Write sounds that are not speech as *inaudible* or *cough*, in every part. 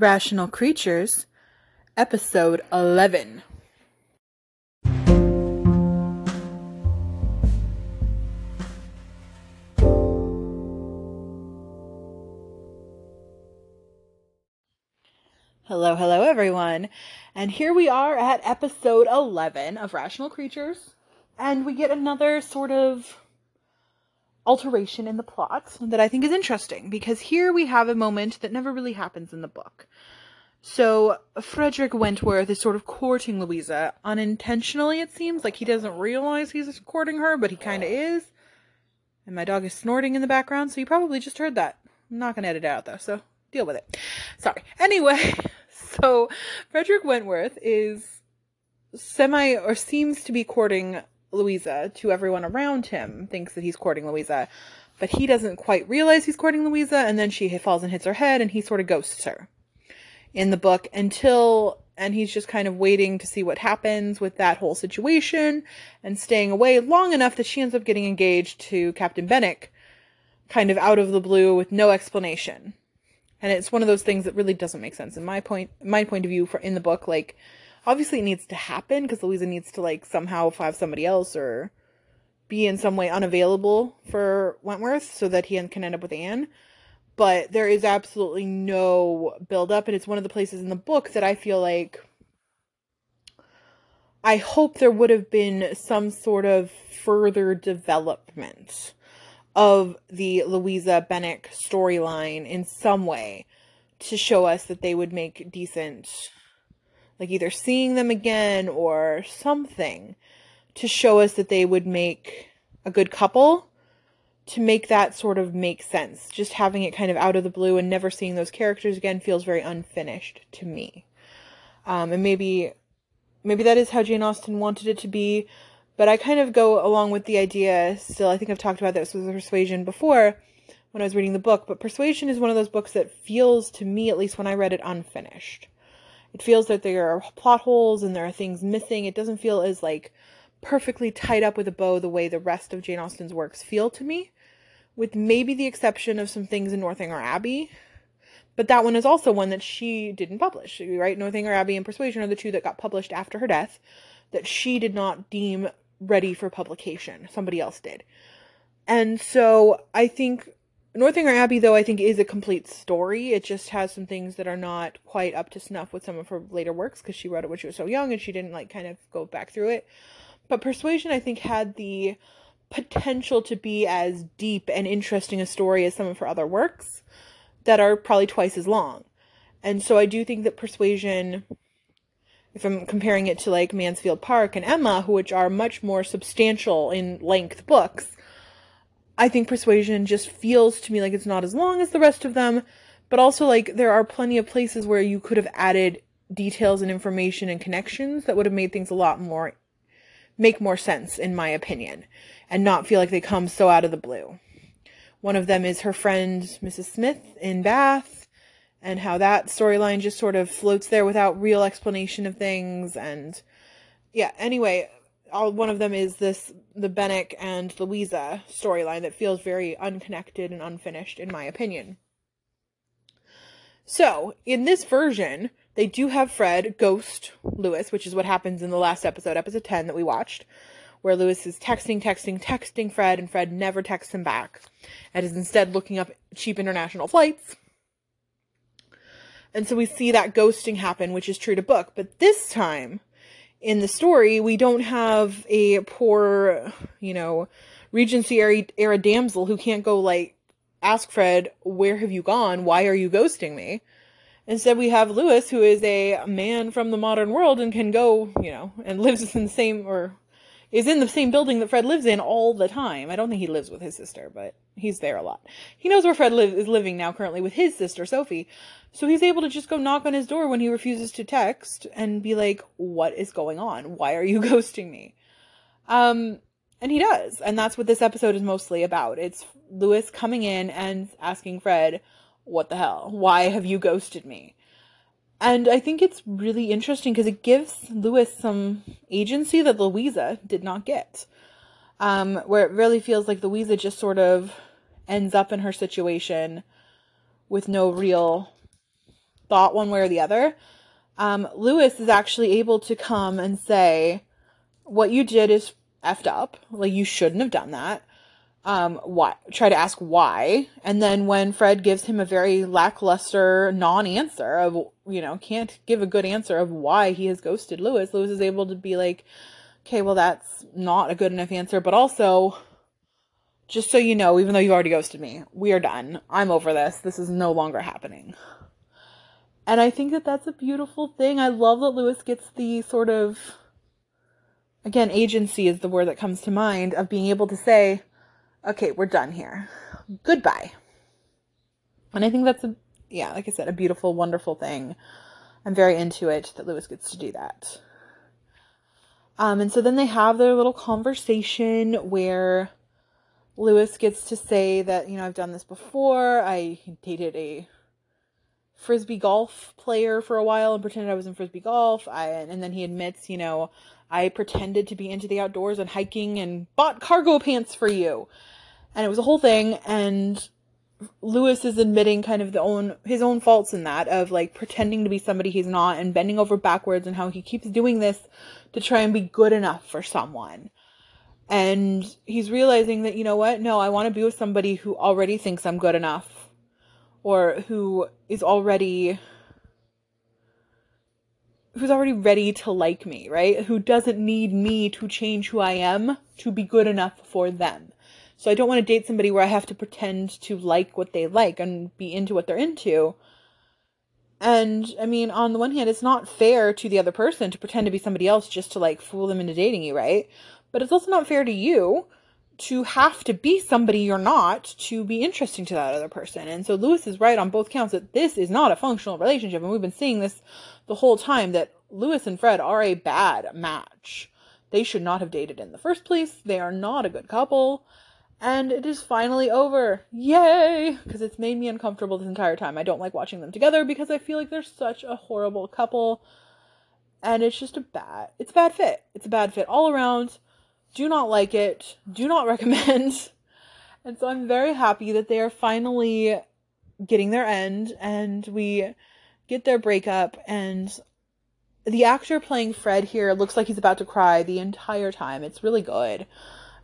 Rational Creatures, Episode 11. Hello, hello, everyone. And here we are at episode 11 of Rational Creatures. And we get another sort of alteration in the plot that I think is interesting because here we have a moment that never really happens in the book. So, Frederick Wentworth is sort of courting Louisa unintentionally, it seems. Like he doesn't realize he's courting her, but he kind of is. And my dog is snorting in the background, so you probably just heard that. I'm not going to edit it out though, so deal with it. Sorry. Anyway, *laughs* so Frederick Wentworth is semi or seems to be courting Louisa to everyone around him, thinks that he's courting Louisa, but he doesn't quite realize he's courting Louisa, and then she falls and hits her head, and he sort of ghosts her in the book until and he's just kind of waiting to see what happens with that whole situation and staying away long enough that she ends up getting engaged to Captain Benwick kind of out of the blue with no explanation. And it's one of those things that really doesn't make sense in my point my point of view for in the book like obviously it needs to happen because Louisa needs to like somehow have somebody else or be in some way unavailable for Wentworth so that he can end up with Anne. But there is absolutely no build up and it's one of the places in the book that I feel like I hope there would have been some sort of further development of the Louisa Benwick storyline in some way to show us that they would make decent like either seeing them again or something to show us that they would make a good couple to make that sort of make sense. Just having it kind of out of the blue and never seeing those characters again feels very unfinished to me. Um, and maybe, maybe that is how Jane Austen wanted it to be, but I kind of go along with the idea still. I think I've talked about this with Persuasion before when I was reading the book, but Persuasion is one of those books that feels to me, at least when I read it, unfinished. It feels that there are plot holes and there are things missing. It doesn't feel as like perfectly tied up with a bow the way the rest of Jane Austen's works feel to me with maybe the exception of some things in Northanger Abbey. But that one is also one that she didn't publish, right? Northanger Abbey and Persuasion are the two that got published after her death that she did not deem ready for publication. Somebody else did. And so I think Northanger Abbey, though, I think is a complete story. It just has some things that are not quite up to snuff with some of her later works because she wrote it when she was so young and she didn't like kind of go back through it. But Persuasion, I think, had the potential to be as deep and interesting a story as some of her other works that are probably twice as long. And so I do think that Persuasion, if I'm comparing it to like Mansfield Park and Emma, which are much more substantial in length books, I think Persuasion just feels to me like it's not as long as the rest of them, but also like there are plenty of places where you could have added details and information and connections that would have made things a lot more make more sense in my opinion and not feel like they come so out of the blue. One of them is her friend Mrs. Smith in Bath and how that storyline just sort of floats there without real explanation of things and yeah, anyway, all, one of them is this the Benwick and Louisa storyline that feels very unconnected and unfinished in my opinion. So, in this version, they do have Fred ghost Louis, which is what happens in the last episode, episode 10 that we watched, where Louis is texting, texting, texting Fred, and Fred never texts him back and is instead looking up cheap international flights. And so we see that ghosting happen, which is true to book. But this time in the story, we don't have a poor, you know, Regency era, damsel who can't go like ask Fred, where have you gone? Why are you ghosting me? Instead, we have Lewis, who is a man from the modern world and can go, you know, and *laughs* lives in the same or is in the same building that Fred lives in all the time. I don't think he lives with his sister, but he's there a lot. He knows where Fred is living now currently with his sister, Sophie. So he's able to just go knock on his door when he refuses to text and be like, what is going on? Why are you *laughs* ghosting me? Um, and he does. And that's what this episode is mostly about. It's Louis coming in and asking Fred, what the hell? Why have you ghosted me? And I think it's really interesting because it gives Lewis some agency that Louisa did not get. Um, where it really feels like Louisa just sort of ends up in her situation with no real thought one way or the other, um, Lewis is actually able to come and say, what you did is effed up. Like, you shouldn't have done that. Um, why? Try to ask why. And then when Fred gives him a very lackluster non answer of, you know, can't give a good answer of why he has ghosted Lewis, Lewis is able to be like, okay, well, that's not a good enough answer, but also, just so you know, even though you've already ghosted me, we are done. I'm over this. This is no longer happening. And I think that that's a beautiful thing. I love that Lewis gets the sort of, again, agency is the word that comes to mind of being able to say, okay, we're done here. Goodbye. And I think that's a, yeah, like I said, a beautiful, wonderful thing. I'm very into it that Lewis gets to do that. Um, and so then they have their little conversation where Lewis gets to say that, you know, I've done this before. I dated a frisbee golf player for a while and pretended I was in frisbee golf. I and then he admits, you know, I pretended to be into the outdoors and hiking and bought cargo pants for you. And it was a whole thing and Lewis is admitting kind of the own his own faults in that of like pretending to be somebody he's not and bending over backwards and how he keeps doing this to try and be good enough for someone. And he's realizing that you know what? No, I want to be with somebody who already thinks I'm good enough or who is already who's already ready to like me, right? Who doesn't need me to change who I am to be good enough for them. So I don't want to date somebody where I have to pretend to like what they like and be into what they're into. And I mean, on the one hand, it's not fair to the other person to pretend to be somebody else just to like fool them into dating you, right? But it's also not fair to you to have to be somebody you're not to be interesting to that other person. And so Lewis is right on both counts that this is not a functional relationship. And we've been seeing this the whole time that Lewis and Fred are a bad match. They should not have dated in the first place. They are not a good couple. And it is finally over. Yay! Because it's made me uncomfortable this entire time. I don't like watching them together because I feel like they're such a horrible couple. And it's just a bad, it's a bad fit. It's a bad fit all around do not like it, do not *laughs* recommend. And so I'm very happy that they are finally getting their end and we get their breakup and the actor playing Fred here looks like he's about to cry the entire time. It's really good.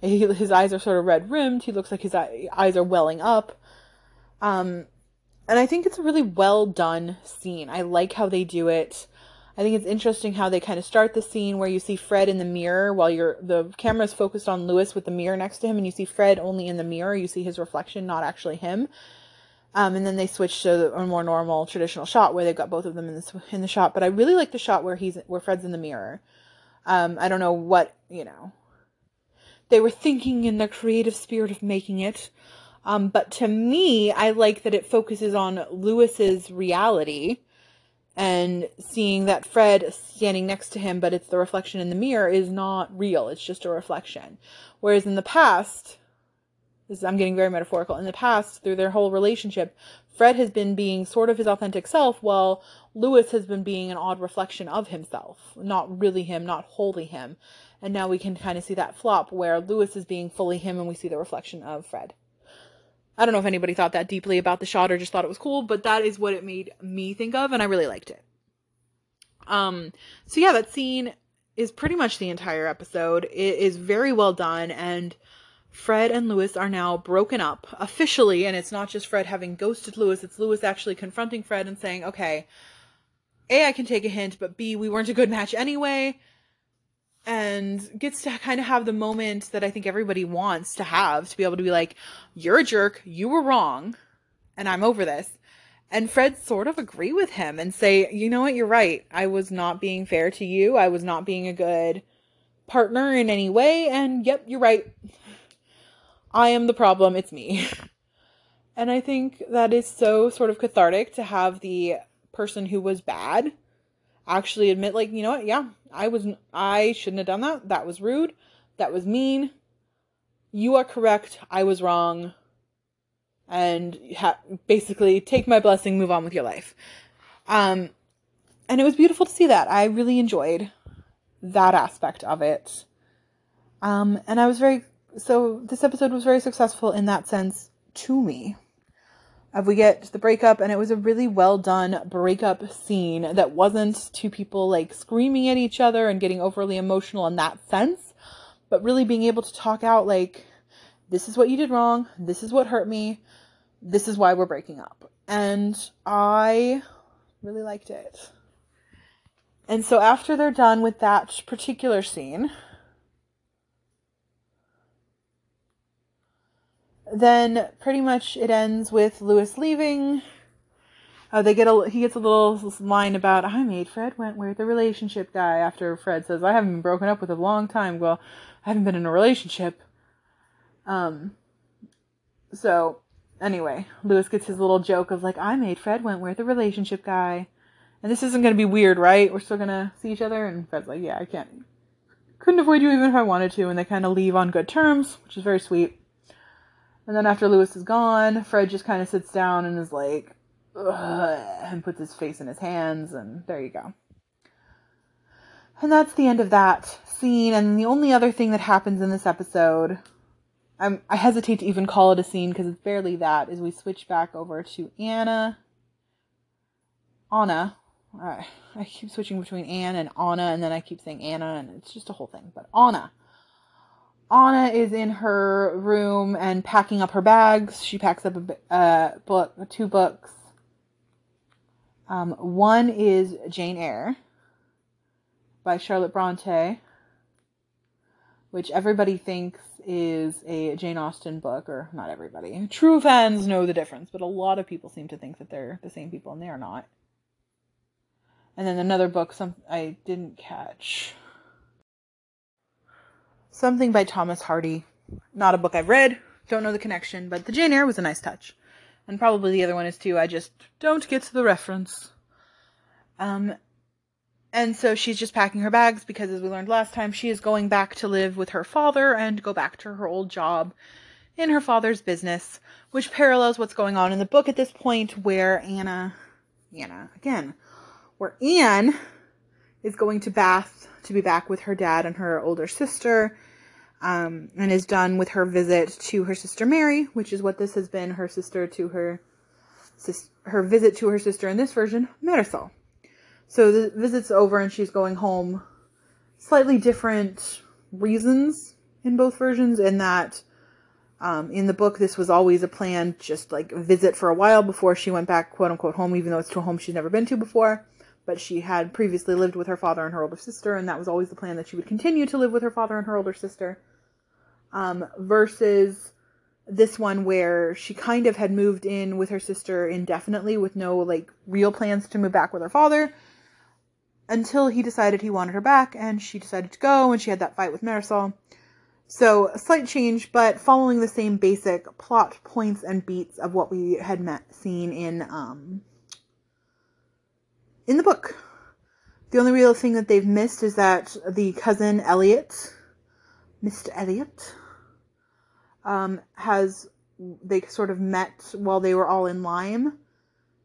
He, his eyes are sort of red rimmed. He looks like his eyes are welling up. Um, and I think it's a really well done scene. I like how they do it. I think it's interesting how they kind of start the scene where you see Fred in the mirror while you're the camera is focused on Lewis with the mirror next to him, and you see Fred only in the mirror. You see his reflection, not actually him. Um, and then they switch to a more normal traditional shot where they've got both of them in the in the shot. But I really like the shot where he's where Fred's in the mirror. Um, I don't know what you know. They were thinking in the creative spirit of making it. Um, but to me, I like that it focuses on Lewis's reality and seeing that Fred standing next to him, but it's the reflection in the mirror, is not real. It's just a reflection. Whereas in the past, this is, I'm getting very metaphorical. In the past, through their whole relationship, Fred has been being sort of his authentic self, while Lewis has been being an odd reflection of himself. Not really him, not wholly him. And now we can kind of see that flop where Lewis is being fully him and we see the reflection of Fred. I don't know if anybody thought that deeply about the shot or just thought it was cool, but that is what it made me think of, and I really liked it. Um, so yeah, that scene is pretty much the entire episode. It is very well done, and Fred and Lewis are now broken up officially, and it's not just Fred having ghosted Lewis, it's Lewis actually confronting Fred and saying, okay, A, I can take a hint, but B, we weren't a good match anyway and gets to kind of have the moment that I think everybody wants to have to be able to be like, you're a jerk, you were wrong, and I'm over this. And Fred sort of agree with him and say, you know what, you're right. I was not being fair to you. I was not being a good partner in any way. And yep, you're right. I am the problem. It's me. *laughs* And I think that is so sort of cathartic to have the person who was bad actually admit like you know what yeah i was i shouldn't have done that. That was rude. That was mean. You are correct. I was wrong. And ha- basically take my blessing move on with your life. Um and it was beautiful to see that. I really enjoyed that aspect of it. Um and i was very so this episode was very successful in that sense to me we get the breakup and it was a really well done breakup scene that wasn't two people like screaming at each other and getting overly emotional in that sense but really being able to talk out like this is what you did wrong this is what hurt me this is why we're breaking up. And i really liked it. And so after they're done with that particular scene then pretty much it ends with Lewis leaving. Uh, they get a he gets a little line about I made Fred Wentworth a relationship guy after Fred says I haven't been broken up with a long time. Well, I haven't been in a relationship. Um. So anyway, Lewis gets his little joke of like I made Fred Wentworth a relationship guy, and this isn't gonna be weird, right? We're still gonna see each other. And Fred's like, yeah, I can't, couldn't avoid you even if I wanted to, and they kind of leave on good terms, which is very sweet. And then after Lewis is gone, Fred just kind of sits down and is like, and puts his face in his hands, and there you go. And that's the end of that scene. And the only other thing that happens in this episode, I'm, I hesitate to even call it a scene because it's barely that, is we switch back over to Anna. Anna. I keep switching between Anne and Anna, and then I keep saying Anna, and it's just a whole thing. But Anna Anna is in her room and packing up her bags. She packs up a uh, book, two books. Um, one is Jane Eyre by Charlotte Bronte, which everybody thinks is a Jane Austen book, or not everybody. True fans know the difference, but a lot of people seem to think that they're the same people, and they are not. And then another book, some I didn't catch Something by Thomas Hardy. Not a book I've read. Don't know the connection, but the Jane Eyre was a nice touch. And probably the other one is too. I just don't get to the reference. Um, and so she's just packing her bags because, as we learned last time, she is going back to live with her father and go back to her old job in her father's business, which parallels what's going on in the book at this point, where Anna, Anna again, where Anne is going to Bath to be back with her dad and her older sister, um, and is done with her visit to her sister Mary, which is what this has been her sister to her sis- her visit to her sister in this version, Marisol. So the visit's over and she's going home. Slightly different reasons in both versions, in that um, in the book this was always a plan, just like visit for a while before she went back, quote unquote, home, even though it's to a home she's never been to before but she had previously lived with her father and her older sister, and that was always the plan that she would continue to live with her father and her older sister. Um, versus this one where she kind of had moved in with her sister indefinitely with no like real plans to move back with her father until he decided he wanted her back and she decided to go and she had that fight with Marisol. So a slight change, but following the same basic plot points and beats of what we had met seen in um, in the book. The only real thing that they've missed is that the cousin Elliot, Mr. Elliot, um, has they sort of met while they were all in Lyme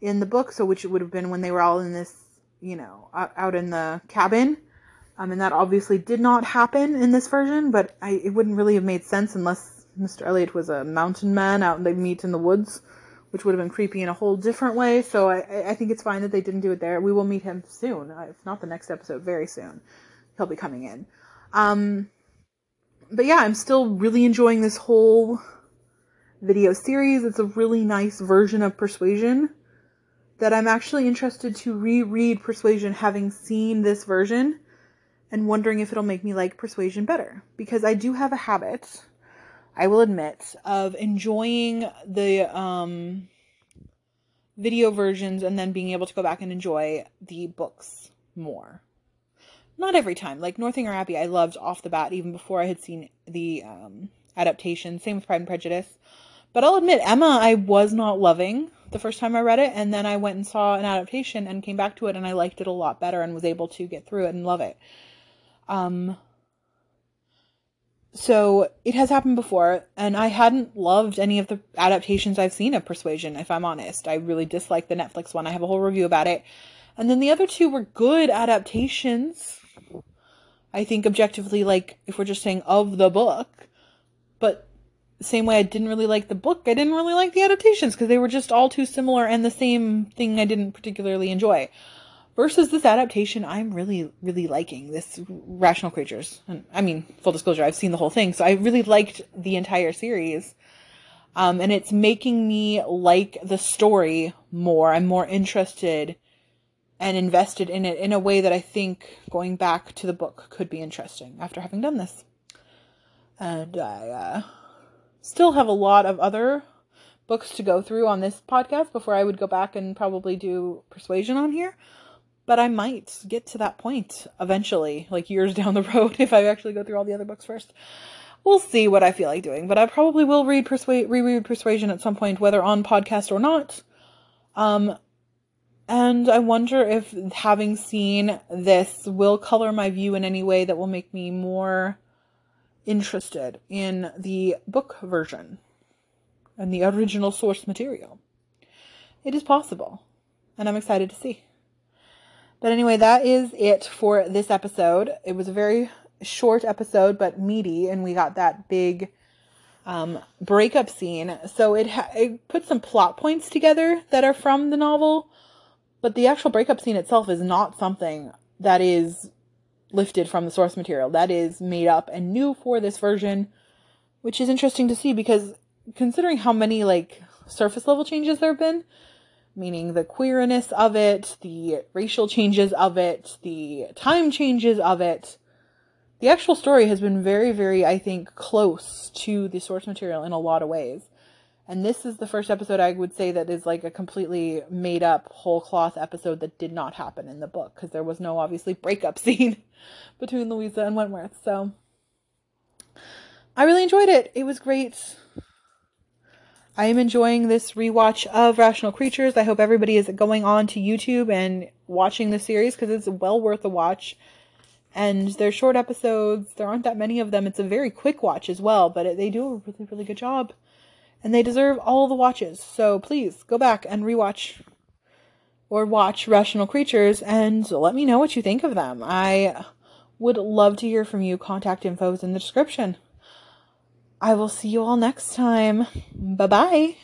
in the book, so which would have been when they were all in this, you know, out in the cabin. Um, and that obviously did not happen in this version, but I, it wouldn't really have made sense unless Mr. Elliot was a mountain man out and they meet in the woods which would have been creepy in a whole different way. So I, I think it's fine that they didn't do it there. We will meet him soon, uh, if not the next episode, very soon. He'll be coming in. Um, but yeah, I'm still really enjoying this whole video series. It's a really nice version of Persuasion that I'm actually interested to reread Persuasion having seen this version and wondering if it'll make me like Persuasion better. Because I do have a habit I will admit, of enjoying the um, video versions and then being able to go back and enjoy the books more. Not every time. Like Northanger Abbey, I loved off the bat even before I had seen the um, adaptation. Same with Pride and Prejudice. But I'll admit, Emma, I was not loving the first time I read it, and then I went and saw an adaptation and came back to it, and I liked it a lot better and was able to get through it and love it. Um, so it has happened before, and I hadn't loved any of the adaptations I've seen of Persuasion, if I'm honest. I really disliked the Netflix one. I have a whole review about it. And then the other two were good adaptations. I think objectively, like, if we're just saying of the book. But same way I didn't really like the book, I didn't really like the adaptations because they were just all too similar and the same thing I didn't particularly enjoy. Versus this adaptation, I'm really, really liking this Rational Creatures. And I mean, full disclosure, I've seen the whole thing, so I really liked the entire series. Um, and it's making me like the story more. I'm more interested and invested in it in a way that I think going back to the book could be interesting after having done this. And I uh, still have a lot of other books to go through on this podcast before I would go back and probably do Persuasion on here. But I might get to that point eventually, like years *laughs* down the road, if I actually go through all the other books first. We'll see what I feel like doing, but I probably will read Persuade reread Persuasion at some point, whether on podcast or not. Um, and I wonder if having seen this will color my view in any way that will make me more interested in the book version and the original source material. It is possible, and I'm excited to see. But anyway, that is it for this episode. It was a very short episode, but meaty, and we got that big um, breakup scene. So it, ha- it put some plot points together that are from the novel, but the actual breakup scene itself is not something that is lifted from the source material. That is made up and new for this version, which is interesting to see because considering how many like surface level changes there have been, meaning the queerness of it, the racial changes of it, the time changes of it, the actual story has been very, very, I think, close to the source material in a lot of ways. And this is the first episode I would say that is like a completely made up whole cloth episode that did not happen in the book because there was no obviously breakup *laughs* scene between Louisa and Wentworth. So I really enjoyed it. It was great. I am enjoying this rewatch of Rational Creatures. I hope everybody is going on to YouTube and watching the series because it's well worth a watch. And they're short episodes. There aren't that many of them. It's a very quick watch as well, but it, they do a really, really good job and they deserve all the watches. So please go back and rewatch or watch Rational Creatures and let me know what you think of them. I would love to hear from you. Contact info is in the description. I will see you all next time. Bye bye.